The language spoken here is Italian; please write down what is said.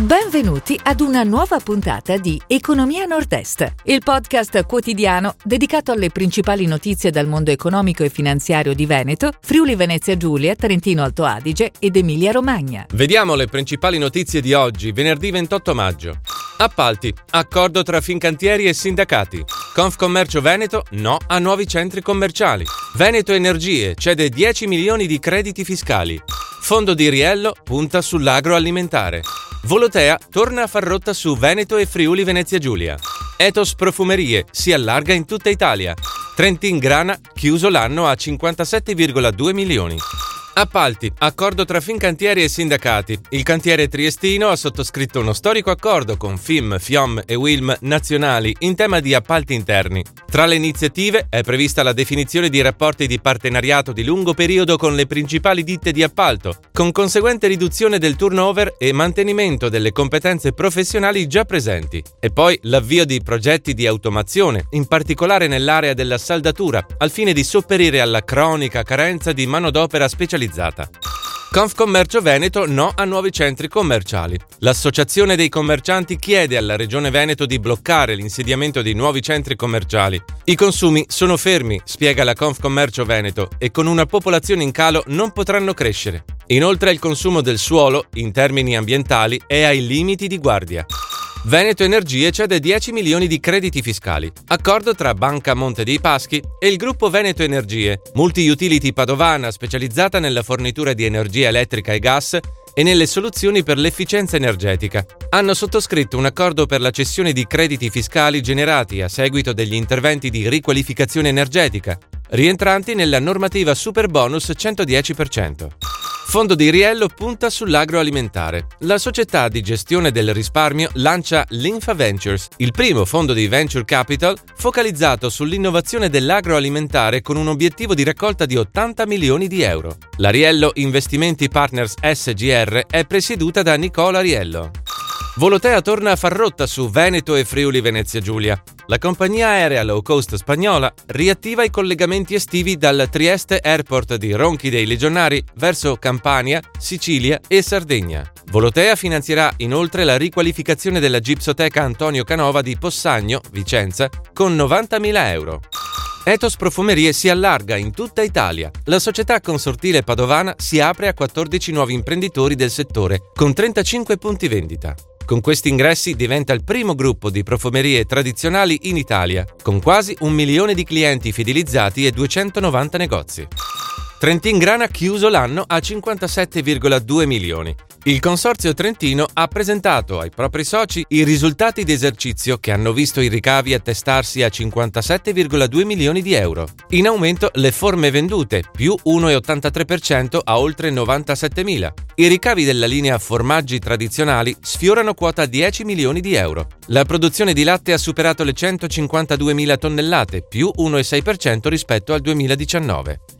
Benvenuti ad una nuova puntata di Economia Nord-Est, il podcast quotidiano dedicato alle principali notizie dal mondo economico e finanziario di Veneto, Friuli Venezia Giulia, Trentino Alto Adige ed Emilia Romagna. Vediamo le principali notizie di oggi, venerdì 28 maggio. Appalti. Accordo tra Fincantieri e sindacati. Confcommercio Veneto no a nuovi centri commerciali. Veneto Energie cede 10 milioni di crediti fiscali. Fondo di Riello punta sull'agroalimentare. Volotea torna a far rotta su Veneto e Friuli Venezia Giulia. Ethos Profumerie si allarga in tutta Italia. Trentin Grana chiuso l'anno a 57,2 milioni. Appalti. Accordo tra Fincantieri e sindacati. Il cantiere triestino ha sottoscritto uno storico accordo con FIM, FIOM e WILM nazionali in tema di appalti interni. Tra le iniziative è prevista la definizione di rapporti di partenariato di lungo periodo con le principali ditte di appalto, con conseguente riduzione del turnover e mantenimento delle competenze professionali già presenti. E poi l'avvio di progetti di automazione, in particolare nell'area della saldatura, al fine di sopperire alla cronica carenza di manodopera specializzata specializzata. Confcommercio Veneto no a nuovi centri commerciali. L'associazione dei commercianti chiede alla Regione Veneto di bloccare l'insediamento di nuovi centri commerciali. I consumi sono fermi, spiega la Confcommercio Veneto, e con una popolazione in calo non potranno crescere. Inoltre il consumo del suolo, in termini ambientali, è ai limiti di guardia. Veneto Energie cede 10 milioni di crediti fiscali. Accordo tra Banca Monte dei Paschi e il gruppo Veneto Energie, multi-utility padovana specializzata nella fornitura di energia elettrica e gas e nelle soluzioni per l'efficienza energetica. Hanno sottoscritto un accordo per la cessione di crediti fiscali generati a seguito degli interventi di riqualificazione energetica, rientranti nella normativa Superbonus 110%. Fondo di Riello punta sull'agroalimentare. La società di gestione del risparmio lancia l'Infa Ventures, il primo fondo di venture capital focalizzato sull'innovazione dell'agroalimentare con un obiettivo di raccolta di 80 milioni di euro. La Riello Investimenti Partners SGR è presieduta da Nicola Riello. Volotea torna a far rotta su Veneto e Friuli Venezia Giulia. La compagnia aerea low cost spagnola riattiva i collegamenti estivi dal Trieste Airport di Ronchi dei Legionari verso Campania, Sicilia e Sardegna. Volotea finanzierà inoltre la riqualificazione della gipsoteca Antonio Canova di Possagno, Vicenza, con 90.000 euro. Ethos Profumerie si allarga in tutta Italia. La società consortile padovana si apre a 14 nuovi imprenditori del settore, con 35 punti vendita. Con questi ingressi diventa il primo gruppo di profumerie tradizionali in Italia, con quasi un milione di clienti fidelizzati e 290 negozi. Trentin Grana ha chiuso l'anno a 57,2 milioni. Il Consorzio Trentino ha presentato ai propri soci i risultati di esercizio che hanno visto i ricavi attestarsi a 57,2 milioni di euro. In aumento le forme vendute, più 1,83% a oltre 97 mila. I ricavi della linea formaggi tradizionali sfiorano quota 10 milioni di euro. La produzione di latte ha superato le 152 mila tonnellate, più 1,6% rispetto al 2019.